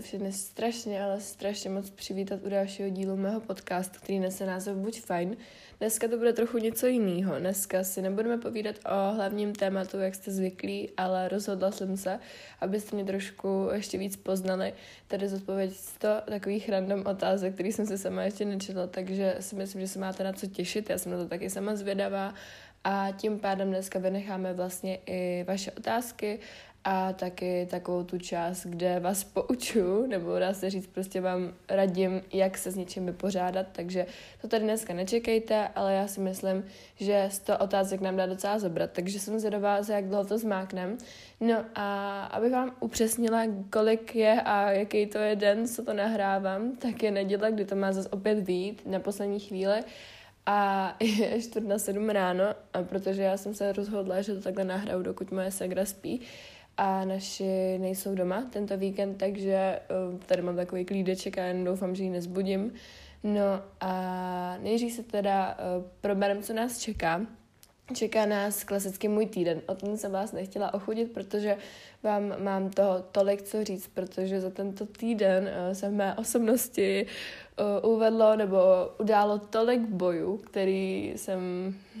chci všechny strašně, ale strašně moc přivítat u dalšího dílu mého podcastu, který nese název Buď fajn. Dneska to bude trochu něco jiného. Dneska si nebudeme povídat o hlavním tématu, jak jste zvyklí, ale rozhodla jsem se, abyste mě trošku ještě víc poznali, tedy zodpovědět 100 takových random otázek, které jsem si sama ještě nečetla, takže si myslím, že se máte na co těšit. Já jsem na to taky sama zvědavá a tím pádem dneska vynecháme vlastně i vaše otázky a taky takovou tu část, kde vás pouču, nebo dá se říct, prostě vám radím, jak se s něčím vypořádat, takže to tady dneska nečekejte, ale já si myslím, že 100 otázek nám dá docela zabrat, takže jsem zvědavá, za jak dlouho to zmáknem. No a abych vám upřesnila, kolik je a jaký to je den, co to nahrávám, tak je neděle, kdy to má zase opět výjít na poslední chvíli a je čtvrt na sedm ráno, protože já jsem se rozhodla, že to takhle nahraju, dokud moje segra spí, a naši nejsou doma tento víkend, takže eh, tady mám takový klídeček a jen doufám, že ji nezbudím. No a nejdřív se teda uh, proberem, co nás čeká. Čeká nás klasicky můj týden. O tom jsem vás nechtěla ochudit, protože vám mám toho tolik co říct, protože za tento týden uh, se v mé osobnosti uh, uvedlo nebo událo tolik bojů, který jsem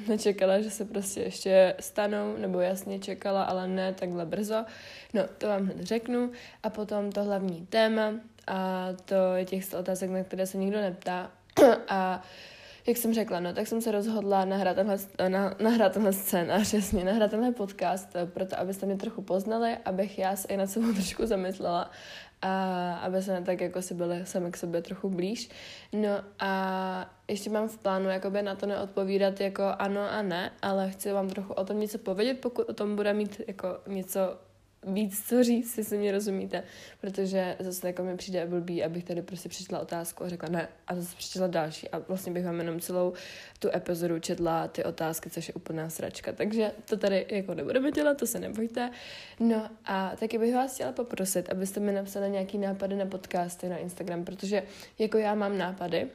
nečekala, že se prostě ještě stanou, nebo jasně čekala, ale ne takhle brzo. No, to vám hned řeknu. A potom to hlavní téma, a to je těch otázek, na které se nikdo neptá. a jak jsem řekla, no, tak jsem se rozhodla nahrát tenhle, na, nahrát tenhle scénář, jasně, nahrát tenhle podcast, proto abyste mě trochu poznali, abych já se i nad sebou trošku zamyslela a aby jsme tak jako si byli sami k sobě trochu blíž. No a ještě mám v plánu jakoby na to neodpovídat jako ano a ne, ale chci vám trochu o tom něco povědět, pokud o tom bude mít jako něco víc co říct, jestli mě rozumíte, protože zase jako mi přijde blbý, abych tady prostě přečetla otázku a řekla ne a zase přečetla další. A vlastně bych vám jenom celou tu epizodu četla ty otázky, což je úplná sračka, takže to tady jako nebudeme dělat, to se nebojte. No a taky bych vás chtěla poprosit, abyste mi napsali nějaký nápady na podcasty na Instagram, protože jako já mám nápady,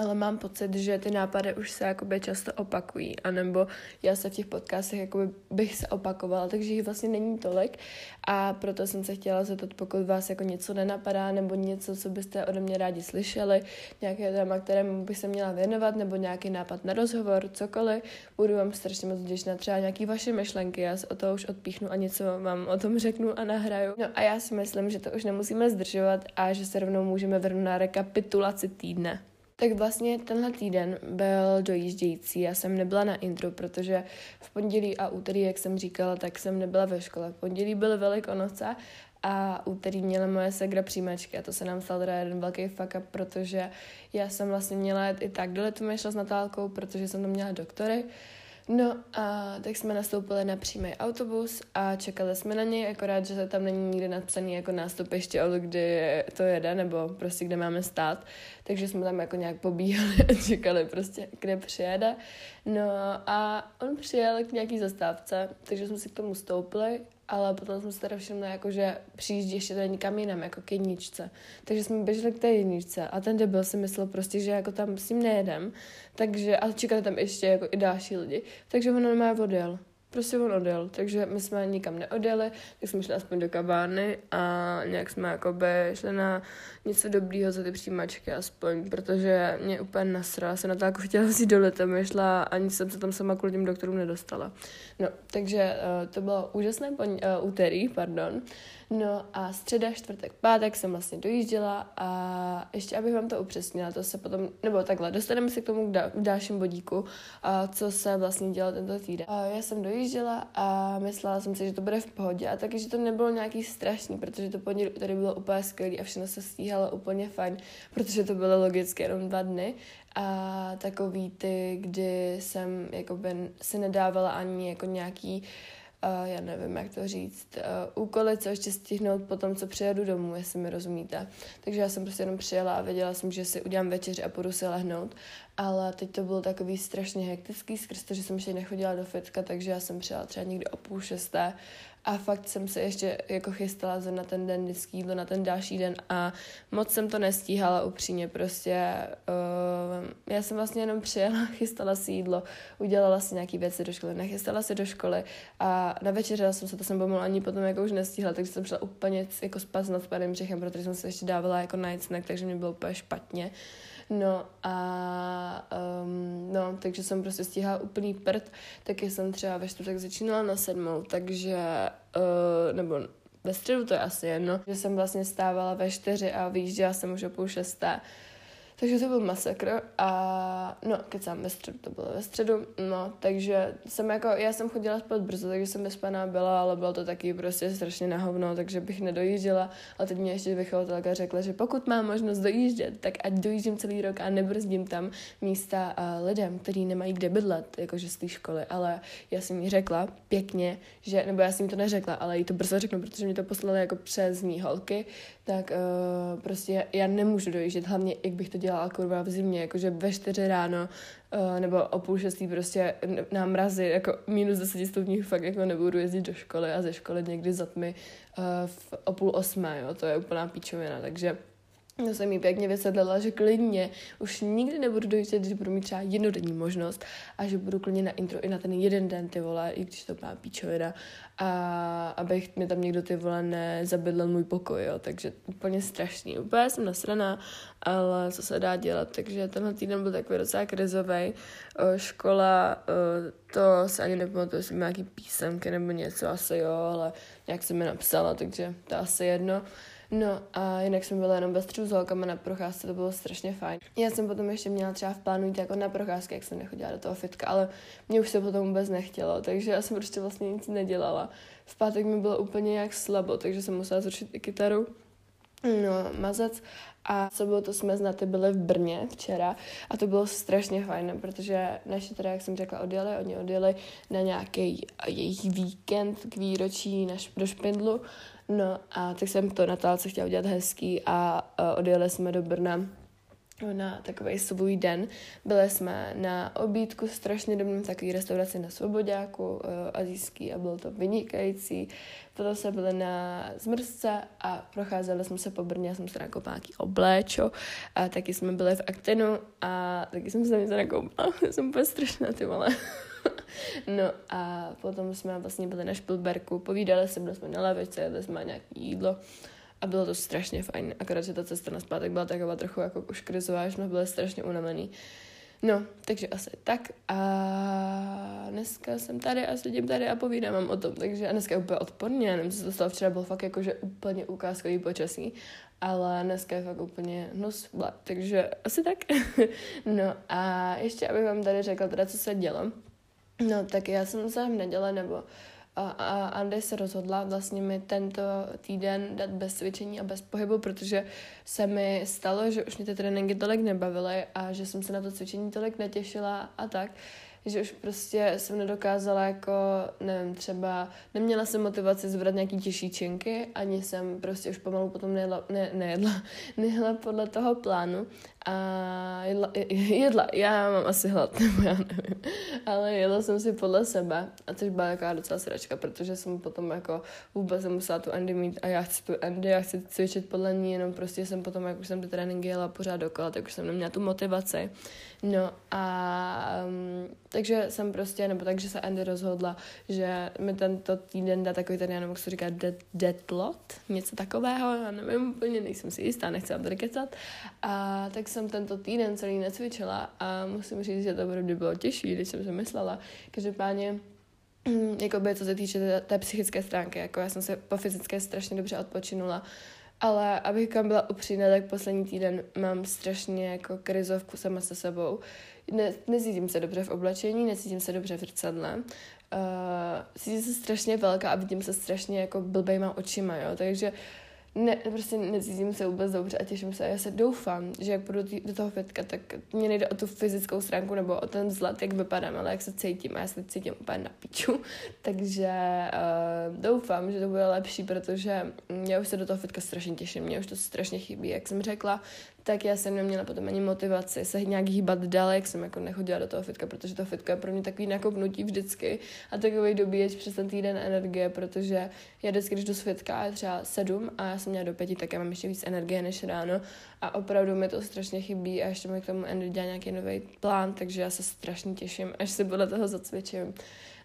ale mám pocit, že ty nápady už se jakoby často opakují, anebo já se v těch podcastech jakoby bych se opakovala, takže jich vlastně není tolik a proto jsem se chtěla zeptat, pokud vás jako něco nenapadá, nebo něco, co byste ode mě rádi slyšeli, nějaké téma, kterému bych se měla věnovat, nebo nějaký nápad na rozhovor, cokoliv, budu vám strašně moc vděčná, třeba nějaký vaše myšlenky, já se o to už odpíchnu a něco vám o tom řeknu a nahraju. No a já si myslím, že to už nemusíme zdržovat a že se rovnou můžeme vrhnout na rekapitulaci týdne. Tak vlastně tenhle týden byl dojíždějící. Já jsem nebyla na intro, protože v pondělí a úterý, jak jsem říkala, tak jsem nebyla ve škole. V pondělí byly velikonoce a úterý měla moje segra přijímačky a to se nám stal teda jeden velký fuck up, protože já jsem vlastně měla jet i tak do Litvy, šla s Natálkou, protože jsem tam měla doktory No a tak jsme nastoupili na přímý autobus a čekali jsme na něj, akorát, že tam není nikde napsaný jako nástupiště, od kdy to jede, nebo prostě kde máme stát. Takže jsme tam jako nějak pobíhali a čekali prostě, kde přijede. No a on přijel k nějaký zastávce, takže jsme si k tomu stoupili ale potom jsme se teda všimli, jako, že přijíždí ještě tady někam jinam, jako k jedničce. Takže jsme běželi k té jedničce. A ten debil si myslel prostě, že jako tam s ním nejedem, takže, a čekali tam ještě jako i další lidi, takže on normálně odjel prostě on odjel, takže my jsme nikam neodjeli, tak jsme šli aspoň do kavárny a nějak jsme jakoby šli na něco dobrýho za ty přijímačky aspoň, protože mě úplně nasrala, se na to jako chtěla vzít do leta, šla ani jsem se tam sama kvůli těm doktorům nedostala. No, takže uh, to bylo úžasné pon- uh, úterý, pardon. No a středa, čtvrtek, pátek jsem vlastně dojížděla a ještě abych vám to upřesnila, to se potom, nebo takhle, dostaneme se k tomu v dalším bodíku, a co se vlastně dělo tento týden. A já jsem dojížděla a myslela jsem si, že to bude v pohodě a taky, že to nebylo nějaký strašný, protože to pondělí tady bylo úplně skvělé a všechno se stíhalo úplně fajn, protože to bylo logicky jenom dva dny a takový ty, kdy jsem jakoby si nedávala ani jako nějaký uh, uh, já nevím, jak to říct, uh, úkoly, co ještě stihnout po tom, co přijedu domů, jestli mi rozumíte. Takže já jsem prostě jenom přijela a věděla jsem, že si udělám večeři a půjdu si lehnout. ale teď to bylo takový strašně hektický, skrz to, že jsem ještě nechodila do fitka, takže já jsem přijela třeba někdy o půl šesté a fakt jsem se ještě jako chystala na ten den vždycky jídlo, na ten další den a moc jsem to nestíhala upřímně, prostě uh, já jsem vlastně jenom přijela, chystala si jídlo, udělala si nějaký věci do školy, nechystala si do školy a na večeře jsem se, to jsem pomalu ani potom jako už nestihla, takže jsem šla úplně jako spas nad spadným břechem, protože jsem se ještě dávala jako night snack, takže mě bylo úplně špatně. No a um, no, takže jsem prostě stíhala úplný prd, taky jsem třeba ve čtvrtek začínala na sedmou, takže, uh, nebo ve středu to je asi jedno, že jsem vlastně stávala ve čtyři a vyjížděla jsem už o půl šesté. Takže to byl masakr a no, kecám ve středu, to bylo ve středu, no, takže jsem jako, já jsem chodila spát brzo, takže jsem vyspaná byla, ale bylo to taky prostě strašně na hovno, takže bych nedojížděla, ale teď mě ještě vychovatelka řekla, že pokud mám možnost dojíždět, tak ať dojíždím celý rok a nebrzdím tam místa uh, lidem, kteří nemají kde bydlet, jakože z té školy, ale já jsem jí řekla pěkně, že, nebo já jsem jí to neřekla, ale jí to brzo řeknu, protože mi to poslali jako přes mý holky, tak uh, prostě já nemůžu dojíždět, hlavně jak bych to dělala kurva v zimě, jakože ve čtyři ráno uh, nebo o půl šestý prostě na mrazy, jako minus deset stupňů fakt jako nebudu jezdit do školy a ze školy někdy za tmy uh, v, o půl osmé, jo, to je úplná píčovina, takže to jsem jí pěkně vysvětlila, že klidně už nikdy nebudu dojíždět, když budu mít třeba jednodenní možnost a že budu klidně na intro i na ten jeden den, ty vole, i když to má píčovina a abych mi tam někdo ty vole nezabydlel můj pokoj, jo, takže úplně strašný, úplně jsem nasraná, ale co se dá dělat, takže tenhle týden byl takový docela krizový. Škola, to se ani nepamatuju, jestli nějaký písemky nebo něco, asi jo, ale nějak jsem mi napsala, takže to asi jedno. No a jinak jsem byla jenom bez středu s holkama na procházce, to bylo strašně fajn. Já jsem potom ještě měla třeba v plánu jít jako na procházky, jak jsem nechodila do toho fitka, ale mě už se potom vůbec nechtělo, takže já jsem prostě vlastně nic nedělala. V pátek mi bylo úplně jak slabo, takže jsem musela zrušit i kytaru. No, mazec. A bylo to jsme znaty byli v Brně včera a to bylo strašně fajn, protože naši teda, jak jsem řekla, odjeli, oni odjeli na nějaký jejich víkend k výročí na, do Špindlu. No a tak jsem to Natálce chtěla udělat hezký a uh, odjeli jsme do Brna na takový svůj den. Byli jsme na obídku strašně dobrým takový restauraci na Svobodáku, uh, azijský a bylo to vynikající. Potom jsme byli na zmrzce a procházeli jsme se po Brně, já jsem se nakoupila nějaký obléčo a taky jsme byli v Aktinu a taky jsem se něco nakoupila. jsem úplně strašná, ty vole. no a potom jsme vlastně byli na Špilberku, povídali se, byli jsme na lavice, jedli jsme nějaké jídlo a bylo to strašně fajn. Akorát, že ta cesta na zpátek byla taková trochu jako už krizová, že jsme byli strašně unavený. No, takže asi tak. A dneska jsem tady a sedím tady a povídám vám o tom. Takže a dneska je úplně odporně. Já nevím, co se to stalo. Včera byl fakt jakože úplně ukázkový počasí. Ale dneska je fakt úplně hnus. Takže asi tak. no a ještě, abych vám tady řekla teda, co se dělo. No, tak já jsem se v neděle nebo a, a Andy se rozhodla vlastně mi tento týden dát bez cvičení a bez pohybu, protože se mi stalo, že už mě ty tréninky tolik nebavily a že jsem se na to cvičení tolik netěšila a tak že už prostě jsem nedokázala jako, nevím, třeba neměla jsem motivaci zvedat nějaký těžší činky, ani jsem prostě už pomalu potom nejedla, ne, nejedla, nejedla podle toho plánu a jedla, jedla, já mám asi hlad, nebo já nevím, ale jedla jsem si podle sebe a což byla jako docela sračka, protože jsem potom jako vůbec musela tu Andy mít a já chci tu Andy, já chci cvičit podle ní, jenom prostě jsem potom, jak už jsem ty tréninky jela pořád dokola, tak už jsem neměla tu motivaci. No a um, takže jsem prostě, nebo takže se Andy rozhodla, že mi tento týden dá takový ten, já nevím, jak se říká, dead, deadlot, něco takového, já nevím úplně, nejsem si jistá, nechci vám tady kecat. A tak jsem tento týden celý necvičila a musím říct, že to by bylo těžší, když jsem si myslela. Každopádně by co se týče té, té psychické stránky, jako já jsem se po fyzické strašně dobře odpočinula, ale abych kam byla upřímná, tak poslední týden mám strašně jako krizovku sama se sebou. Ne, necítím se dobře v oblečení, necítím se dobře v zrcadle. Uh, cítím se strašně velká a vidím se strašně jako blbejma očima, jo, takže ne, prostě necítím se vůbec dobře a těším se. Já se doufám, že jak půjdu tý, do toho fitka, tak mě nejde o tu fyzickou stránku nebo o ten vzhled, jak vypadám, ale jak se cítím a já se cítím úplně na piču. Takže uh, doufám, že to bude lepší, protože já už se do toho fitka strašně těším. Mě už to strašně chybí. Jak jsem řekla, tak já jsem neměla potom ani motivaci se nějak hýbat dál, jak jsem jako nechodila do toho fitka, protože to fitko je pro mě takový nakopnutí vždycky a takový dobíječ přes ten týden energie, protože já vždycky, když do fitka je třeba sedm a já jsem měla do pěti, tak já mám ještě víc energie než ráno a opravdu mi to strašně chybí a ještě mi k tomu dělá nějaký nový plán, takže já se strašně těším, až se podle toho zacvičím.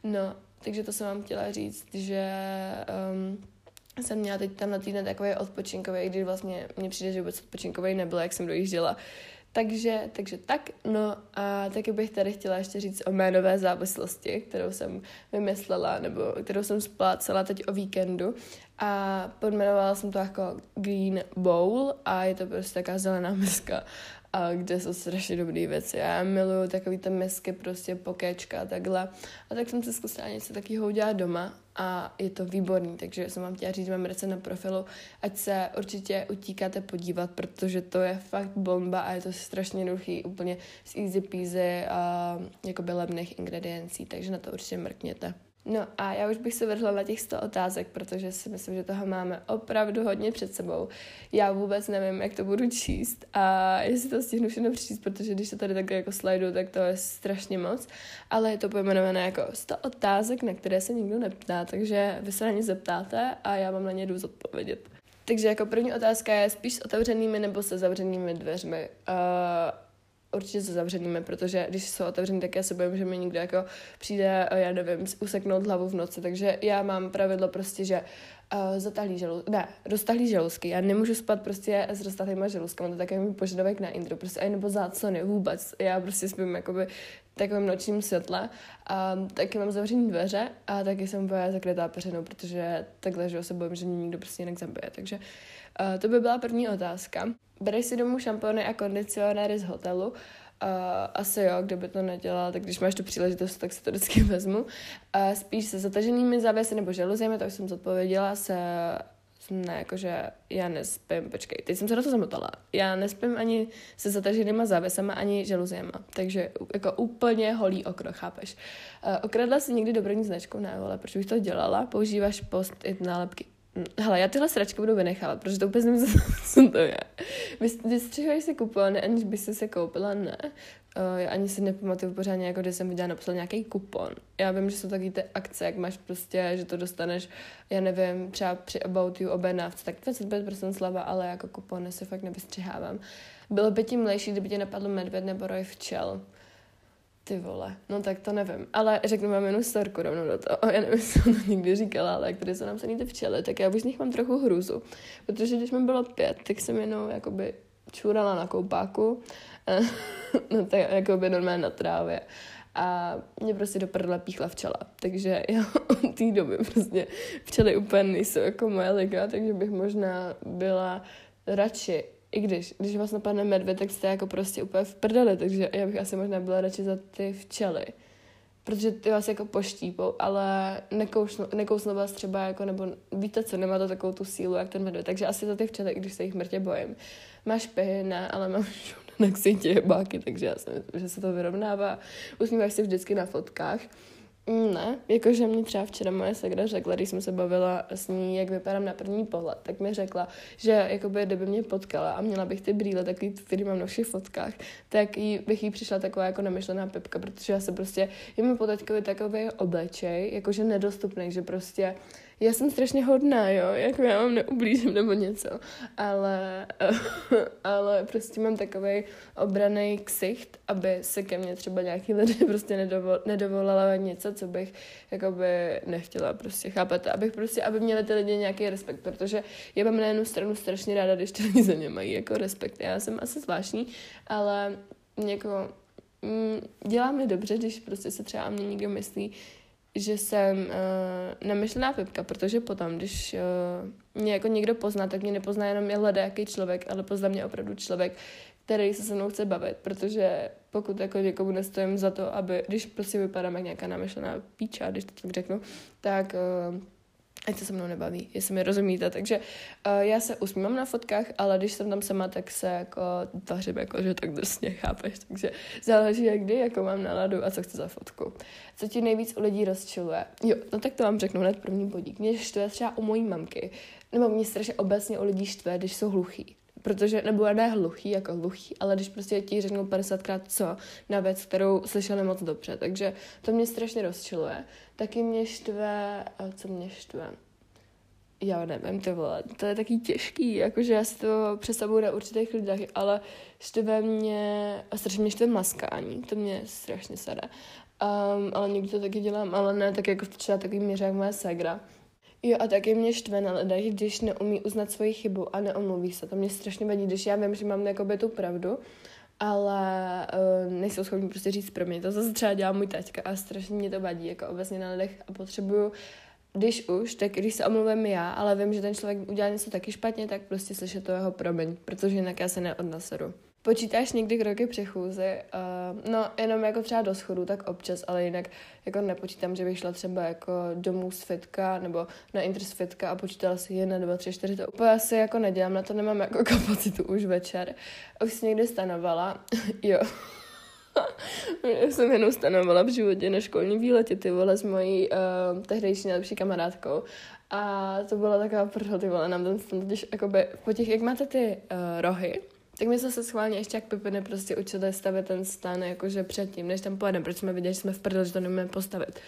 No, takže to jsem vám chtěla říct, že um, jsem měla teď ten týden takový odpočinkový, když vlastně mně přijde, že vůbec odpočinkový nebyl, jak jsem dojížděla. Takže, takže tak, no a taky bych tady chtěla ještě říct o mé nové závislosti, kterou jsem vymyslela, nebo kterou jsem splácela teď o víkendu a podmenovala jsem to jako Green Bowl a je to prostě taková zelená miska a kde jsou strašně dobré věci. Já miluju takový ty misky, prostě pokéčka a takhle. A tak jsem se zkusila něco takového udělat doma a je to výborný, takže jsem vám chtěla říct, mám recept na profilu, ať se určitě utíkáte podívat, protože to je fakt bomba a je to strašně jednoduchý, úplně z easy peasy a jakoby levných ingrediencí, takže na to určitě mrkněte. No a já už bych se vrhla na těch 100 otázek, protože si myslím, že toho máme opravdu hodně před sebou. Já vůbec nevím, jak to budu číst a jestli to stihnu všechno přečíst, protože když to tady takhle jako slajdu, tak to je strašně moc. Ale je to pojmenované jako 100 otázek, na které se nikdo neptá, takže vy se na ně zeptáte a já vám na ně jdu zodpovědět. Takže jako první otázka je spíš s otevřenými nebo se zavřenými dveřmi. Uh, určitě se zavřenými, protože když jsou otevřený, tak já se bojím, že mi někdo jako přijde, já nevím, useknout hlavu v noci, takže já mám pravidlo prostě, že uh, zatáhlý žaludky, ne, roztahlý žaluzky, já nemůžu spát prostě s roztahlýma žaluzkama, to je takový požadavek na intro, prostě ani nebo záclony, vůbec, já prostě spím jakoby takovým nočním světle a taky mám zavřený dveře a taky jsem úplně zakrytá peřinou, protože takhle, že se bojím, že mě někdo prostě jinak zabije, takže uh, to by byla první otázka. Bereš si domů šampony a kondicionéry z hotelu? Uh, asi jo, kdyby to nedělala, tak když máš tu příležitost, tak si to vždycky vezmu. Uh, spíš se zataženými závěsy nebo žaluziemi, to už jsem zodpověděla, se ne, jakože já nespím, počkej, teď jsem se na to zamotala. Já nespím ani se zataženýma závěsama, ani žaluziema, takže jako úplně holý okno, chápeš. Uh, okradla si někdy dobrou značku? Ne, ale proč bych to dělala? Používáš post-it nálepky? Hele, já tyhle sračky budu vynechávat, protože to úplně nevím, co to je. Vystřihuješ si kupony, aniž by si se koupila, ne. Já ani si nepamatuju pořádně, jako když jsem viděla napsal nějaký kupon. Já vím, že jsou taky ty akce, jak máš prostě, že to dostaneš, já nevím, třeba při About You objednávce, tak 25% slava, ale jako kupony si fakt nevystřihávám. Bylo by ti mlejší, kdyby tě napadl medvěd nebo roj včel. Ty vole, no tak to nevím. Ale řeknu vám jenom storku rovnou do toho. Já nevím, jestli jsem to někdy říkala, ale jak tady jsou napsaný ty včely, tak já už z nich mám trochu hruzu. Protože když mi bylo pět, tak jsem jenom jakoby čurala na koupáku. no tak jakoby normálně na trávě. A mě prostě do prdele píchla včela. Takže já od té doby prostě včely úplně nejsou jako moje liga, takže bych možná byla radši i když, když vás napadne medvěd, tak jste jako prostě úplně v prdeli, takže já bych asi možná byla radši za ty včely. Protože ty vás jako poštípou, ale nekousnou, vás třeba jako, nebo víte co, nemá to takovou tu sílu, jak ten medvěd, takže asi za ty i když se jich mrtě bojím. Máš pehy, ne, ale mám na ksitě báky, takže já myslím, že se to vyrovnává. Usmíváš si vždycky na fotkách. Ne, jakože mě třeba včera moje segra řekla, když jsem se bavila s ní, jak vypadám na první pohled, tak mi řekla, že jakoby, kdyby mě potkala a měla bych ty brýle, takový, který mám na všech fotkách, tak jí, bych jí přišla taková jako namyšlená pepka, protože já se prostě, je mi po takový oblečej, jakože nedostupný, že prostě já jsem strašně hodná, jo, jako já vám neublížím nebo něco, ale, ale prostě mám takový obraný ksicht, aby se ke mně třeba nějaký lidi prostě nedovol, nedovolala něco, co bych jakoby nechtěla prostě, chápete, abych prostě, aby měli ty lidi nějaký respekt, protože já mám na jednu stranu strašně ráda, když ty lidi za ně mají jako respekt, já jsem asi zvláštní, ale jako mm, dělá mi dobře, když prostě se třeba mě někdo myslí, že jsem uh, nemyšlená pipka, protože potom, když uh, mě jako někdo pozná, tak mě nepozná jenom je jaký člověk, ale pozná mě opravdu člověk, který se se mnou chce bavit, protože pokud jako někomu nestojím za to, aby, když prostě vypadám jak nějaká namyšlená píča, když to tak řeknu, tak uh, ať se se mnou nebaví, jestli mi rozumíte. Takže uh, já se usmívám na fotkách, ale když jsem tam sama, tak se jako tvařím jako, že tak drsně, chápeš? Takže záleží, jak kdy, jako mám náladu a co chci za fotku. Co ti nejvíc u lidí rozčiluje? Jo, no tak to vám řeknu hned první bodík. Mě štve třeba u mojí mamky, nebo mě strašně obecně u lidí štve, když jsou hluchý protože, nebo ne hluchý, jako hluchý, ale když prostě ti řeknou 50krát co na věc, kterou slyšeli moc dobře, takže to mě strašně rozčiluje. Taky mě štve, co mě štve? Já nevím, to vole, to je taky těžký, jakože já si to představuju na určitých lidech, ale štve mě, a strašně mě štve maskání, to mě strašně sada. Um, ale někdy to taky dělám, ale ne tak jako třeba takový míře jak moje segra. Jo a taky mě štve na lidech, když neumí uznat svoji chybu a neomluví se. To mě strašně vadí, když já vím, že mám jakoby tu pravdu, ale uh, nejsou schopni prostě říct pro mě. To zase třeba dělá můj taťka a strašně mě to vadí jako obecně na lidech a potřebuju když už, tak když se omluvím já, ale vím, že ten člověk udělal něco taky špatně, tak prostě slyšet to jeho promiň, protože jinak já se neodnaseru. Počítáš někdy kroky přechůzy? Uh, no, jenom jako třeba do schodu, tak občas, ale jinak jako nepočítám, že bych šla třeba jako domů z fitka nebo na interz fitka a počítala si jedna, dva, tři, čtyři, to úplně asi jako nedělám, na to nemám jako kapacitu už večer. Už si někdy stanovala, jo. Já jsem jenom stanovala v životě na školní výletě, ty vole, s mojí uh, tehdejší nejlepší kamarádkou. A to byla taková prdel, ty vole, nám ten totiž, jakoby, po těch, jak máte ty uh, rohy, tak my jsme se schválně ještě jak Pipiny prostě učili stavět ten stan jakože předtím, než tam pojedeme, protože jsme viděli, že jsme v prdeli, že to nemůžeme postavit.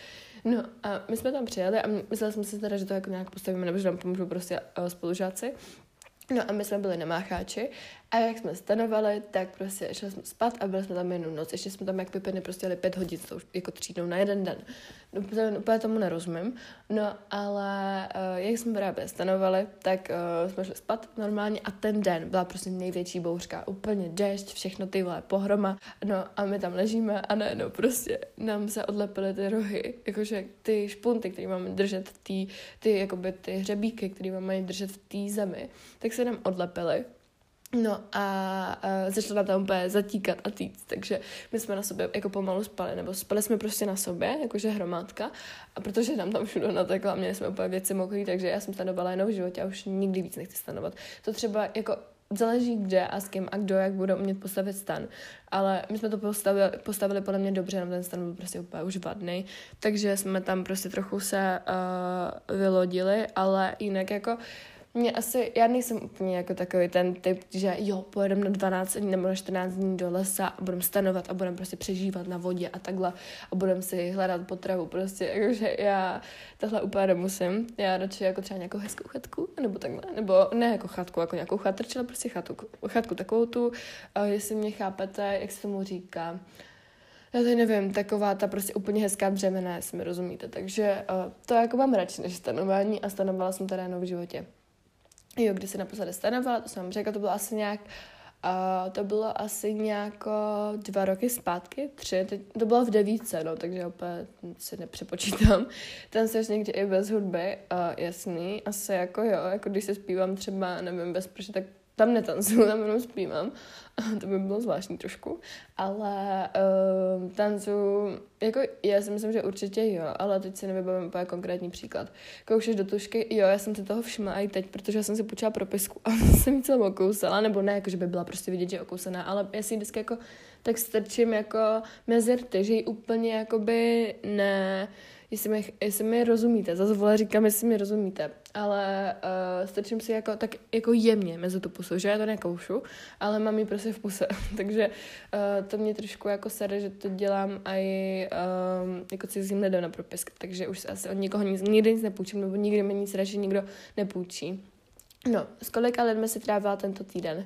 No a my jsme tam přijeli a mysleli jsme si teda, že to jako nějak postavíme, nebo že nám pomůžou prostě uh, spolužáci. No a my jsme byli na Mácháči a jak jsme stanovali, tak prostě šli jsme spát a byli jsme tam jednu noc. Ještě jsme tam jak Pipiny prostě jeli pět hodin to jako třídnou na jeden den. No, úplně tomu nerozumím. No, ale uh, jak jsme právě stanovali, tak uh, jsme šli spát normálně a ten den byla prostě největší bouřka. Úplně dešť, všechno ty pohroma. No a my tam ležíme a ne, no prostě nám se odlepily ty rohy, jakože ty špunty, které máme držet v té, ty, jakoby ty hřebíky, které máme držet v té zemi, tak se nám odlepily No a uh, začalo nám tam úplně zatíkat a týct, takže my jsme na sobě jako pomalu spali, nebo spali jsme prostě na sobě, jakože hromádka, a protože nám tam všude natekla, měli jsme úplně věci mokrý, takže já jsem stanovala jenom v životě a už nikdy víc nechci stanovat. To třeba jako záleží kde a s kým a kdo jak bude umět postavit stan. Ale my jsme to postavili, postavili podle mě dobře, no ten stan byl prostě úplně už vadný, takže jsme tam prostě trochu se uh, vylodili, ale jinak jako mě asi, já nejsem úplně jako takový ten typ, že jo, pojedeme na 12 dní nebo na 14 dní do lesa a budeme stanovat a budeme prostě přežívat na vodě a takhle a budeme si hledat potravu, prostě, jakože já tohle úplně nemusím, já radši jako třeba nějakou hezkou chatku, nebo takhle, nebo ne jako chatku, jako nějakou chatrč, ale prostě chatku, chatku takovou tu, uh, jestli mě chápete, jak se tomu říká, já tady nevím, taková ta prostě úplně hezká břemena, jestli mi rozumíte. Takže uh, to jako mám radši než stanování a stanovala jsem teda jenom v životě. Jo, kdy se naposledy stanovala, to jsem vám řekla, to bylo asi nějak Uh, to bylo asi nějako dva roky zpátky, tři, teď, to bylo v devíce, no, takže opět si nepřepočítám. Ten seš někdy i bez hudby, uh, jasný, asi jako jo, jako když se zpívám třeba, nevím, bez prše, tak tam netancuju, tam jenom zpívám. to by bylo zvláštní trošku. Ale uh, tancu, jako já si myslím, že určitě jo, ale teď si nevybavím úplně konkrétní příklad. Koušeš do tušky, jo, já jsem si toho všimla i teď, protože jsem si počala propisku a jsem ji celou okousala, nebo ne, jako že by byla prostě vidět, že je okousaná, ale já si vždycky jako tak strčím jako mezi rty, že ji úplně jakoby ne, jestli mi, jestli mi rozumíte, zase vole říkám, jestli mi rozumíte, ale uh, strčím si jako, tak jako jemně mezi tu pusu, že já to nekoušu, ale mám ji prostě v puse, takže uh, to mě trošku jako sere, že to dělám i um, jako cizím lidem na propisky, takže už asi od nikoho nic, nikdy nic nepůjčím, nebo nikdy mi nic radši nikdo nepůjčí. No, s kolika lidmi si trávila tento týden?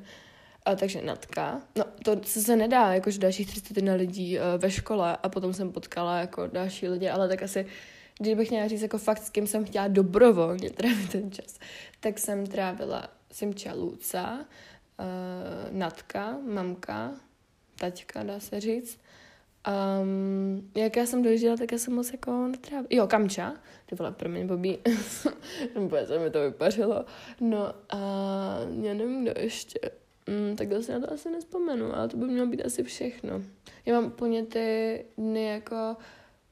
A takže Natka. No, to se nedá, jakože dalších 31 lidí uh, ve škole a potom jsem potkala jako další lidi, ale tak asi, když bych měla říct jako fakt, s kým jsem chtěla dobrovolně trávit ten čas, tak jsem trávila Simča Luca, uh, Natka, mamka, taťka, dá se říct. Um, jak já jsem dojížděla, tak já jsem moc jako netrávila. Jo, Kamča, ty vole, promiň, Bobí, nebo se mi to vypařilo. No a já nevím, kdo ještě. Mm, tak si na to asi nespomenu, ale to by mělo být asi všechno. Já mám úplně ty dny jako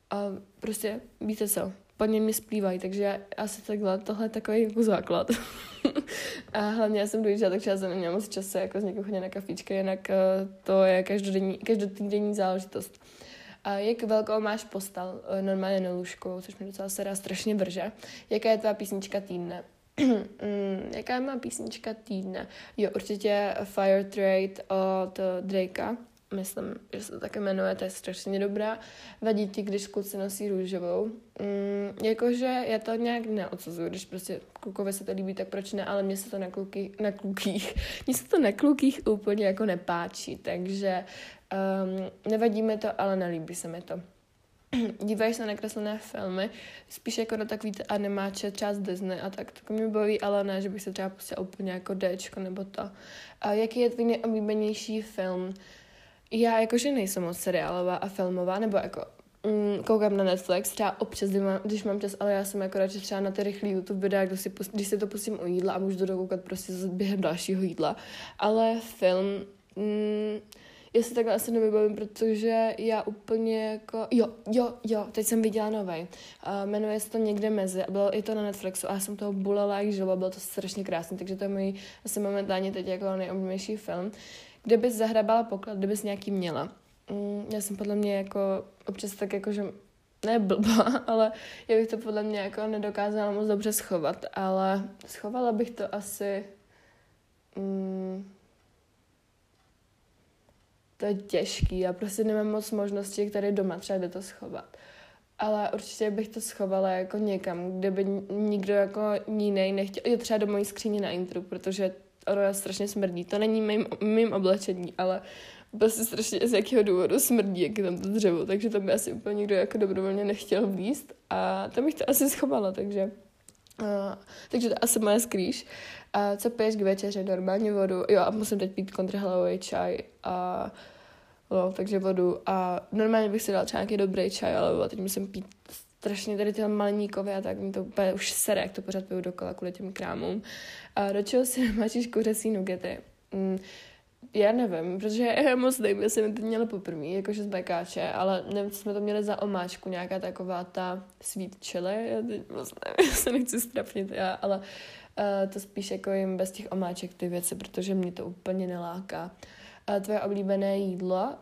a prostě víte co, plně mi zpívají, takže asi takhle, tohle je takový jako základ. a hlavně já jsem dojížděla, takže já jsem neměla moc času jako z někoho na kafičky, jinak eh, to je každodenní, záležitost. A jak velkou máš postel, eh, normálně na lůžku, což mi docela se dá strašně vrže. Jaká je tvá písnička týdne? mm, jaká má písnička týdne? Jo, určitě Fire Trade od Drakea myslím, že se to také jmenuje, to je strašně dobrá. Vadí ti, když kluci nosí růžovou. Mm, jakože já to nějak neodsuzuju, když prostě klukovi se to líbí, tak proč ne, ale mně se to na, kluky, na klukých, mně se to na klukých úplně jako nepáčí, takže um, nevadí mi to, ale nelíbí se mi to. dívají se na nakreslené filmy, spíš jako na takový animáče, třeba z Disney a tak, to mě baví, ale ne, že bych se třeba pustila úplně jako Dčko nebo to. A jaký je tvůj nejoblíbenější film? Já jakože nejsem moc seriálová a filmová, nebo jako mm, koukám na Netflix, třeba občas, když mám, když mám čas, ale já jsem jako radši třeba na ty rychlé YouTube videa, když si, když si to pustím u jídla a můžu to dokoukat prostě během dalšího jídla. Ale film, mm, já si takhle asi nevybavím, protože já úplně jako, jo, jo, jo, teď jsem viděla novej. Uh, jmenuje se to Někde mezi a bylo i to na Netflixu a já jsem toho bulela jak žila, bylo to strašně krásné, takže to je můj asi momentálně teď jako nejoblíbenější film. Kde bys zahrabala poklad, kde bys nějaký měla? Mm, já jsem podle mě jako občas tak jako, že ne blbá, ale já bych to podle mě jako nedokázala moc dobře schovat, ale schovala bych to asi... Mm, to je těžký, já prostě nemám moc možností, které doma třeba jde to schovat. Ale určitě bych to schovala jako někam, kde by nikdo jako jiný nechtěl, jo třeba do mojí skříně na intru, protože ono strašně smrdí. To není mým, mým oblečení, ale prostě strašně z jakého důvodu smrdí, jak je tam to dřevo, takže to by asi úplně nikdo jako dobrovolně nechtěl blíst a tam bych to asi schovala, takže Uh, takže to asi moje skrýš. A co piješ k večeři? Normálně vodu. Jo, a musím teď pít kontrahlavový čaj. A no, takže vodu. A normálně bych si dal třeba nějaký dobrý čaj, ale teď musím pít strašně tady ty maleníkové a tak mi to úplně už sere, jak to pořád piju dokola kvůli těm krámům. A do čeho si máčíš kuřecí nugety? Mm, já nevím, protože já moc nevím, jestli jsme to měli poprvé, jakože z bekáče, ale nevím, co jsme to měli za omáčku, nějaká taková ta sweet chili, já teď moc nevím, já se nechci strapnit, já, ale uh, to spíš jako jim bez těch omáček ty věci, protože mě to úplně neláká. Uh, tvoje oblíbené jídlo,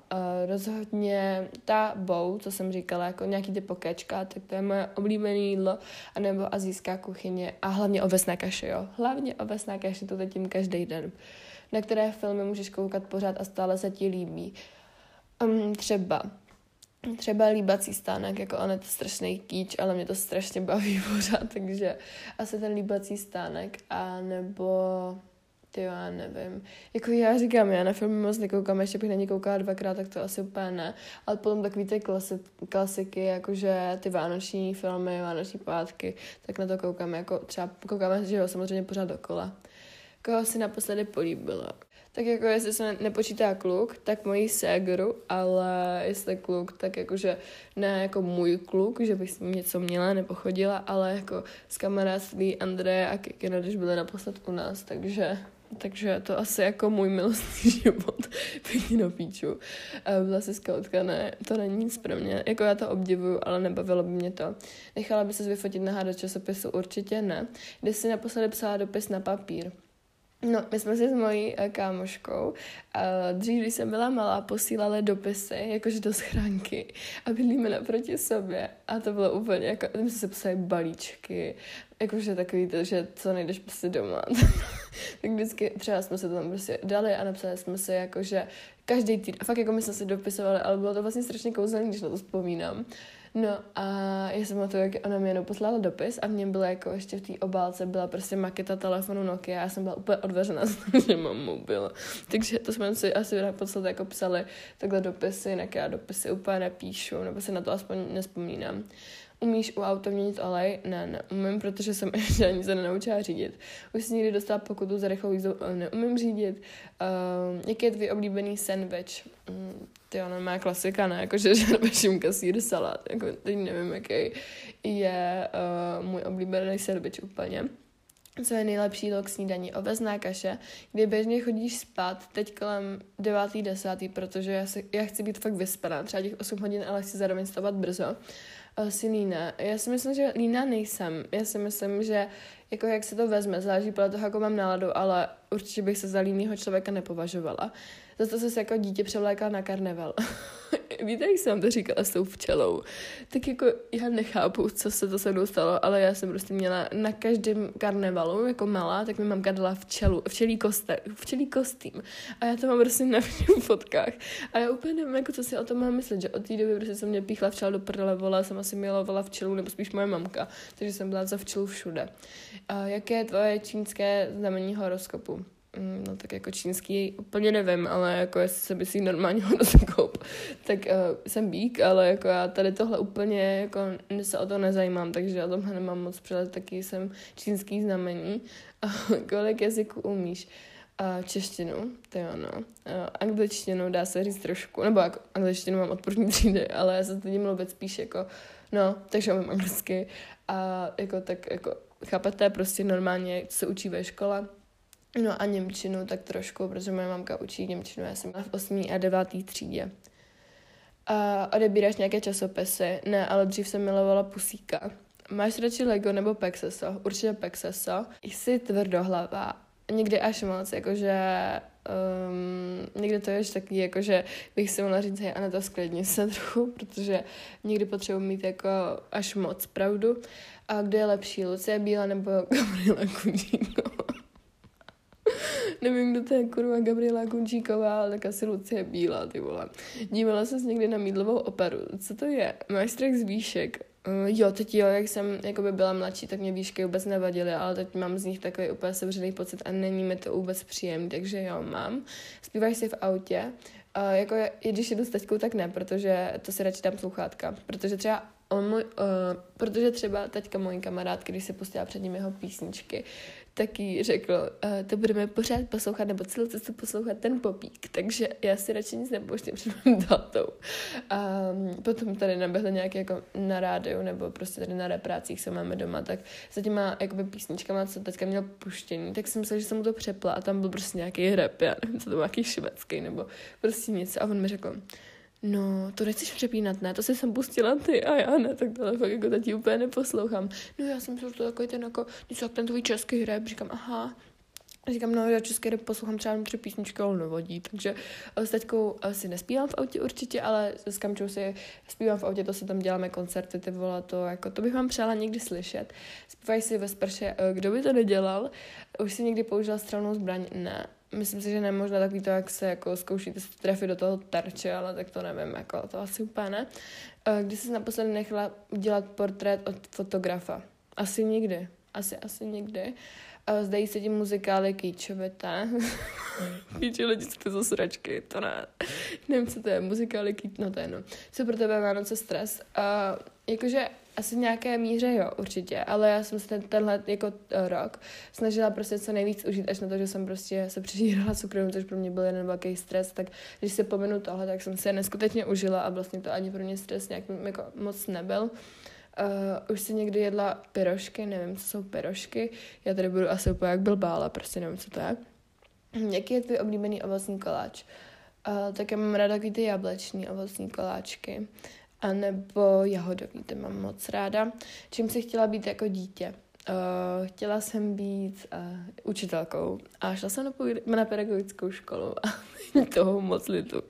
rozhodně ta bow, co jsem říkala, jako nějaký ty pokečka, tak to je moje oblíbené jídlo, anebo azijská kuchyně a hlavně ovesná kaše, jo. Hlavně ovesná kaše, to teď každý den. Na které filmy můžeš koukat pořád a stále se ti líbí. Um, třeba třeba líbací stánek, jako on je to strašný kýč, ale mě to strašně baví pořád, takže asi ten líbací stánek, a nebo ty já nevím. Jako já říkám, já na filmy moc nekoukám, ještě bych na ně koukala dvakrát, tak to asi úplně ne. Ale potom takový ty klasi- klasiky, jakože ty vánoční filmy, vánoční pátky, tak na to koukám, jako třeba koukáme, že jo, samozřejmě pořád dokola koho si naposledy políbila. Tak jako jestli se nepočítá kluk, tak mojí ségru, ale jestli kluk, tak jakože ne jako můj kluk, že bych s ním něco měla nebo chodila, ale jako s kamarádství Andreje a Kikina, když byly naposled u nás, takže takže to asi jako můj milostný život, pěkně do píču. Byla si skautka, ne, to není nic pro mě. Jako já to obdivuju, ale nebavilo by mě to. Nechala by se vyfotit na do časopisu? Určitě ne. Když si naposledy psala dopis na papír? No, my jsme si s mojí uh, kámoškou, uh, dřív, když jsem byla malá, posílali dopisy, jakože do schránky a bydlíme naproti sobě a to bylo úplně jako, jsme se psali balíčky, jakože takový to, že co nejdeš prostě doma. tak vždycky třeba jsme se to tam prostě dali a napsali jsme se jakože každý týden, fakt jako my jsme si dopisovali, ale bylo to vlastně strašně kouzelné, když na to vzpomínám. No a já jsem to, jak ona mi jenom poslala dopis a v něm byla jako ještě v té obálce byla prostě maketa telefonu Nokia a já jsem byla úplně odveřená z toho, že mám mobil. Takže to jsme si asi naposled jako psali takhle dopisy, jinak já dopisy úplně nepíšu, nebo si na to aspoň nespomínám. Umíš u auto měnit olej? Ne, neumím, protože jsem ještě ani se nenaučila řídit. Už jsi někdy dostala pokutu za rychlou jízdu? Neumím řídit. Uh, jaký je tvůj oblíbený sandwich? Mm, ty ono má klasika, ne? Jakože žerbe šimka, sír, salát. Jako, teď nevím, jaký je uh, můj oblíbený sandwich úplně. Co je nejlepší jídlo k snídaní? Ovesná kaše, kdy běžně chodíš spát, teď kolem 9. 10. protože já, se, já chci být fakt vyspaná, třeba těch 8 hodin, ale chci zároveň stavat brzo. Asi lína. Já si myslím, že lína nejsem. Já si myslím, že jako jak se to vezme, záleží podle toho, jako mám náladu, ale určitě bych se za línýho člověka nepovažovala. Za to se jako dítě převlékla na karneval. víte, jak jsem to říkala s tou včelou, tak jako já nechápu, co se to se mnou stalo, ale já jsem prostě měla na každém karnevalu, jako malá, tak mi mamka dala včelu, včelí, koste, včelí kostým. A já to mám prostě na všech fotkách. A já úplně nevím, jako co si o tom mám myslet, že od té doby prostě jsem mě píchla včela do prdele, vola, jsem asi milovala včelu, nebo spíš moje mamka, takže jsem byla za včelu všude. A jaké je tvoje čínské znamení horoskopu? Mm, no tak jako čínský úplně nevím, ale jako jestli se myslí normální horoskop, tak uh, jsem bík, ale jako já tady tohle úplně jako se o to nezajímám, takže o tomhle nemám moc přelet, taky jsem čínský znamení. Kolik jazyků umíš? Uh, češtinu, to jo no. Uh, angličtinu dá se říct trošku, nebo jako angličtinu mám od první třídy, ale já se teď mluvit spíš jako, no, takže mám anglicky. A jako tak jako, chápete, prostě normálně se učí ve škole, No a Němčinu tak trošku, protože moje mamka učí Němčinu, já jsem v 8. a 9. třídě. A odebíráš nějaké časopisy? Ne, ale dřív jsem milovala Pusíka. Máš radši Lego nebo Pexeso? Určitě Pexeso. Jsi tvrdohlava. Někdy až moc, jakože um, někdy to je taky, jakože bych si mohla říct, hej, to sklidni se trochu, protože někdy potřebuji mít jako až moc pravdu. A kdo je lepší, Lucie Bíla nebo Gabriela Kudíková? Nevím, kdo to je kurva Gabriela Kunčíková, ale tak asi Lucie Bílá, ty vole. Dívala ses někdy na mídlovou operu. Co to je? Strach z výšek? Uh, jo, teď jo, jak jsem jakoby byla mladší, tak mě výšky vůbec nevadily, ale teď mám z nich takový úplně sevřený pocit a není mi to vůbec příjemný, takže jo, mám. Zpíváš si v autě? Uh, jako i když jdu s teďkou, tak ne, protože to si radši dám sluchátka, protože třeba on můj, uh, protože třeba teďka mojí kamarádky, když se pustila před ním jeho písničky, taky řekl, uh, to budeme pořád poslouchat, nebo celou cestu poslouchat ten popík, takže já si radši nic nepouštím před mým datou. A um, potom tady naběhly nějaké jako na rádiu, nebo prostě tady na reprácích, co máme doma, tak za těma jakoby písničkama, co teďka měl puštění, tak jsem myslela, že jsem mu to přepla a tam byl prostě nějaký rap, já nevím, co to byl nějaký švédský, nebo prostě něco. A on mi řekl, no, to nechceš přepínat, ne, to si jsem pustila ty a já ne, tak tohle fakt jako teď úplně neposlouchám. No já jsem že to takový ten jako, něco jak ten tvůj český rap, říkám, aha, říkám, no já český rap poslouchám třeba tři písničky, ale nevadí, takže s teďkou si nespívám v autě určitě, ale s Kamčou si zpívám v autě, to se tam děláme koncerty, ty vole, to jako, to bych vám přála někdy slyšet. Zpívají si ve sprše, kdo by to nedělal, už si někdy použila střelnou zbraň? Ne, myslím si, že ne možná takový to, jak se jako zkoušíte trefit do toho terče, ale tak to nevím, jako to asi úplně ne. Eh, kdy jsi naposledy nechala udělat portrét od fotografa? Asi nikdy. Asi, asi nikdy. Eh, zdají se ti muzikály kýčovité. Kýče lidi, co to za sračky, to ne. Nevím, co to je, muzikály kýč, no to je no. Co pro tebe Vánoce stres? Uh, jakože asi nějaké míře jo, určitě, ale já jsem se ten, tenhle jako eh, rok snažila prostě co nejvíc užít, až na to, že jsem prostě se přižírala cukrovým, což pro mě byl jeden velký stres, tak když se pomenu tohle, tak jsem se neskutečně užila a vlastně to ani pro mě stres nějak jako moc nebyl. Uh, už si někdy jedla pyrošky, nevím, co jsou pyrošky, já tady budu asi úplně jak blbá, ale prostě nevím, co to je. Jaký je tvůj oblíbený ovocný koláč? Uh, tak já mám ráda takový ty jablečný ovocní koláčky. A nebo jahodový, to mám moc ráda. Čím se chtěla být jako dítě? Uh, chtěla jsem být uh, učitelkou a šla jsem na, na pedagogickou školu a toho moc lituju.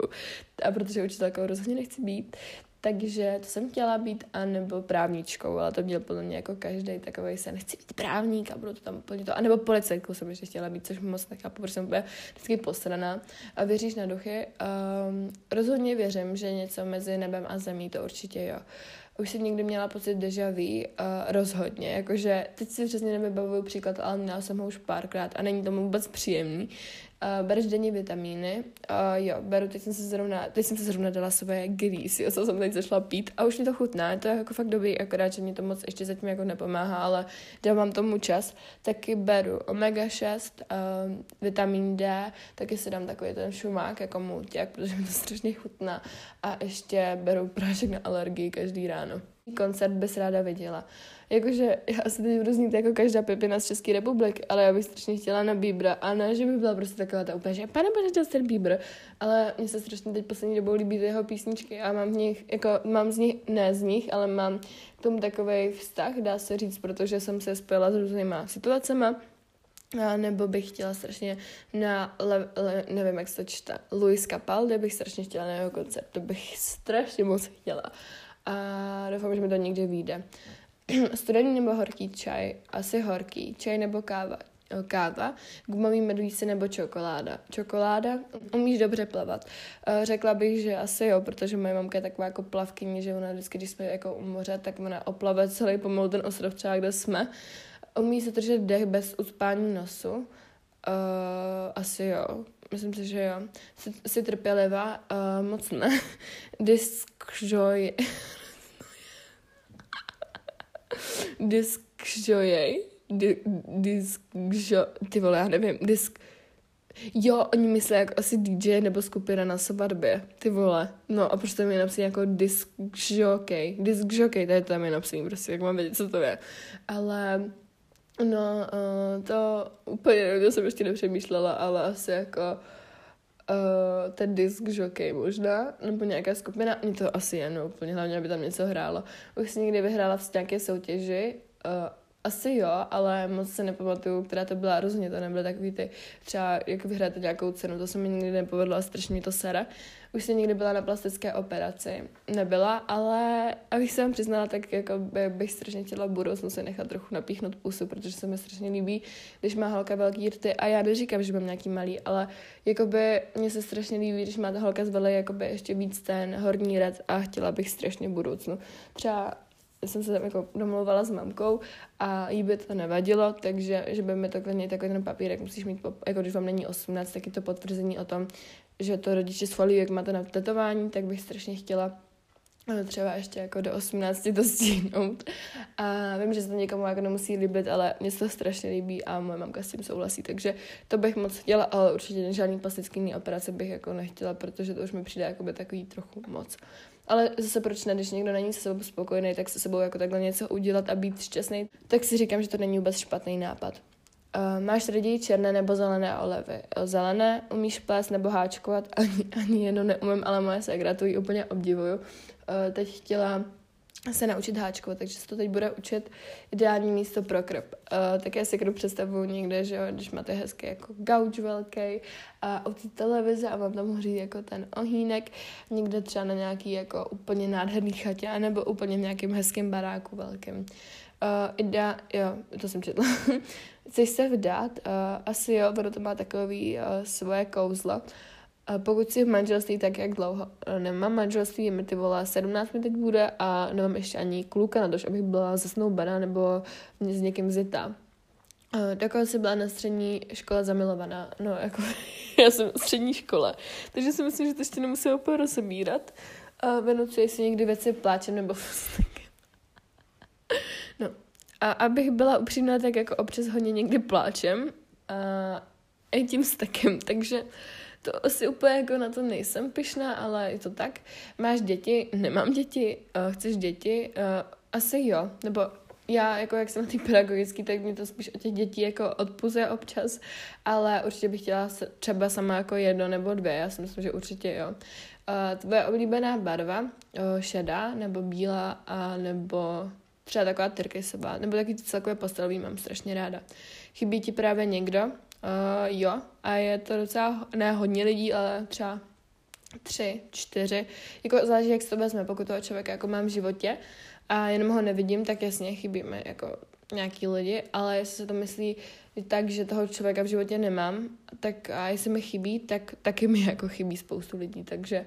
A protože učitelkou rozhodně nechci být, takže to jsem chtěla být, anebo právničkou, ale to měl podle mě jako každý takový se nechci být právník a budu to tam úplně to. A nebo policajkou jsem ještě chtěla být, což moc nechápu, protože jsem úplně vždycky posraná. A věříš na duchy? Um, rozhodně věřím, že něco mezi nebem a zemí, to určitě jo. Už jsem někdy měla pocit deja vu, uh, rozhodně, jakože teď si přesně nevybavuju příklad, ale měla jsem ho už párkrát a není to vůbec příjemný. Uh, bereš denní vitamíny. Uh, jo, beru, teď jsem se zrovna, teď jsem se zrovna dala své gris, jo, co jsem teď začala pít a už mi to chutná, to je jako fakt dobrý, akorát, že mi to moc ještě zatím jako nepomáhá, ale dávám tomu čas. Taky beru omega 6, uh, vitamin D, taky si dám takový ten šumák jako mulťák, protože mi to strašně chutná a ještě beru prášek na alergii každý ráno. Koncert bys ráda viděla. Jakože já se teď budu znít jako každá pepina z České republiky, ale já bych strašně chtěla na Bíbra a ne, že by byla prostě taková ta úplně, že pane bože, Justin Bieber, ale mně se strašně teď poslední dobou líbí ty jeho písničky a mám v nich, jako mám z nich, ne z nich, ale mám k tomu takový vztah, dá se říct, protože jsem se spojila s různýma situacemi A nebo bych chtěla strašně na, le, le, nevím, jak se to čte, Luis Capaldi bych strašně chtěla na jeho koncert, to bych strašně moc chtěla. A doufám, že mi to někdy vyjde. Studený nebo horký čaj? Asi horký. Čaj nebo káva? káva, gumový medvíci nebo čokoláda. Čokoláda, umíš dobře plavat. Řekla bych, že asi jo, protože moje mamka je taková jako plavkyně, že ona vždycky, když jsme jako u moře, tak ona oplave celý pomalu ten ostrov třeba, kde jsme. Umí se držet dech bez uspání nosu. Uh, asi jo. Myslím si, že jo. Jsi, jsi trpělivá? Uh, moc ne. Diskžoj. Diskžojej? disk, že, ty vole, já nevím, disk, jo, oni myslí jako asi DJ nebo skupina na svatbě, ty vole, no a proč tam je napsaný jako disk jockey, disk jockey, tady tam je napsaný, prostě, jak mám vědět, co to je, ale no, uh, to úplně to jsem ještě nepřemýšlela, ale asi jako uh, ten disk jockey možná, nebo nějaká skupina, mě to asi je, no úplně hlavně, aby tam něco hrálo. Už jsem někdy vyhrála v nějaké soutěži, uh, asi jo, ale moc se nepamatuju, která to byla, rozhodně to nebyly takový ty, třeba jak vyhráte nějakou cenu, to se mi nikdy nepovedlo a strašně mi to sere. Už jsem někdy byla na plastické operaci, nebyla, ale abych se vám přiznala, tak jako by, bych strašně chtěla budoucnu se nechat trochu napíchnout pusu, protože se mi strašně líbí, když má holka velký rty a já neříkám, že mám nějaký malý, ale jakoby mně se strašně líbí, když má ta holka zvedla jakoby ještě víc ten horní red a chtěla bych strašně budoucnu. Třeba jsem se tam jako domluvala s mamkou a jí by to nevadilo, takže že by mi to klidně takový ten papírek musíš mít, jako když vám není 18, tak je to potvrzení o tom, že to rodiče schvalují, jak máte na tetování, tak bych strašně chtěla eh, třeba ještě jako do 18 to stihnout. A vím, že se to někomu jako nemusí líbit, ale mně se to strašně líbí a moje mamka s tím souhlasí, takže to bych moc chtěla, ale určitě žádný plastický operace bych jako nechtěla, protože to už mi přijde jako by takový trochu moc. Ale zase proč ne, když někdo není se sebou spokojený, tak se sebou jako takhle něco udělat a být šťastný, tak si říkám, že to není vůbec špatný nápad. Uh, máš raději černé nebo zelené olivy? Zelené umíš plést nebo háčkovat? Ani, ani jedno neumím, ale moje segra to úplně obdivuju. Uh, teď chtěla se naučit háčkovat, takže se to teď bude učit ideální místo pro krb. Uh, tak já si krb představuju někde, že jo, když máte hezký jako gauč velký a u té televize a mám tam hoří jako ten ohýnek, někde třeba na nějaký jako úplně nádherný chatě, nebo úplně v nějakým hezkým baráku velkým. Uh, idea, jo, to jsem četla. Chceš se vdát? Uh, asi jo, ono to má takový uh, svoje kouzlo. A pokud jsi v manželství, tak jak dlouho? Eh, nemám manželství, mi ty vole 17 mi teď bude a nemám ještě ani kluka na to, abych byla zasnoubená nebo s někým zita. Uh, dokud jsi byla na střední škole zamilovaná. No, jako, já jsem v střední škole, takže si myslím, že to ještě nemusím úplně rozebírat. Uh, vynucuješ si někdy věci pláčem nebo No, a abych byla upřímná, tak jako občas hodně někdy pláčem a i tím stekem, takže to asi úplně jako na to nejsem pyšná, ale je to tak. Máš děti? Nemám děti. Uh, chceš děti? Uh, asi jo. Nebo já, jako jak jsem na té pedagogický, tak mi to spíš o těch dětí jako odpuzuje občas, ale určitě bych chtěla třeba sama jako jedno nebo dvě, já si myslím, že určitě jo. Uh, tvoje oblíbená barva, šedá nebo bílá, a nebo třeba taková tyrkysová, nebo taky celkové postelový mám strašně ráda. Chybí ti právě někdo, Uh, jo, a je to docela, ne hodně lidí, ale třeba tři, čtyři. Jako záleží, jak se to vezme, pokud toho člověka jako mám v životě a jenom ho nevidím, tak jasně chybí mi jako nějaký lidi, ale jestli se to myslí tak, že toho člověka v životě nemám, tak a jestli mi chybí, tak taky mi jako chybí spoustu lidí, takže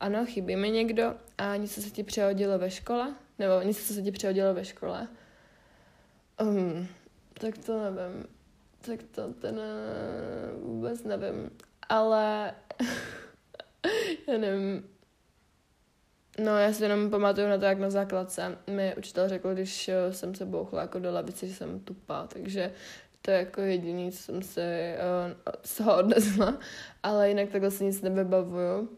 ano, chybí mi někdo a něco se ti přehodilo ve škole, nebo něco se ti přehodilo ve škole. Um, tak to nevím tak to ten eh, vůbec nevím. Ale já nevím. No, já si jenom pamatuju na to, jak na základce mi učitel řekl, když eh, jsem se bouchla jako do lavici, že jsem tupá, takže to je jako jediný, co jsem si uh, z toho odnesla, ale jinak takhle si nic nevybavuju.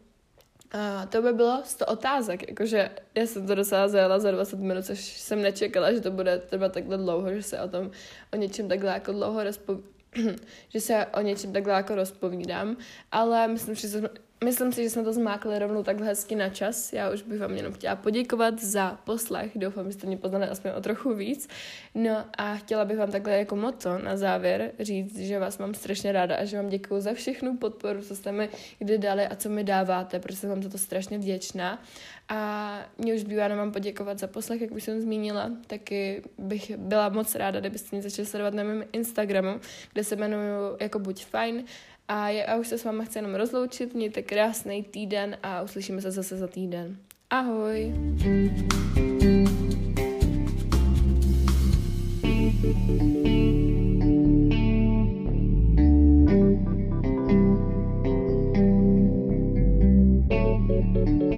A to by bylo 100 otázek, jakože já jsem to docela zajela za 20 minut, což jsem nečekala, že to bude třeba takhle dlouho, že se o tom, o něčem takhle jako dlouho rozpo, že se o něčem takhle jako rozpovídám, ale myslím, že jsem, Myslím si, že jsme to zmákli rovnou takhle hezky na čas. Já už bych vám jenom chtěla poděkovat za poslech. Doufám, že jste mě poznali aspoň o trochu víc. No a chtěla bych vám takhle jako moto na závěr říct, že vás mám strašně ráda a že vám děkuji za všechnu podporu, co jste mi kdy dali a co mi dáváte, protože jsem vám za to strašně vděčná. A mě už bývá vám poděkovat za poslech, jak už jsem zmínila, taky bych byla moc ráda, kdybyste mě začali sledovat na mém Instagramu, kde se jmenuju jako buď fajn a já už se s váma chci jenom rozloučit, mějte krásný týden a uslyšíme se zase za týden. Ahoj! thank you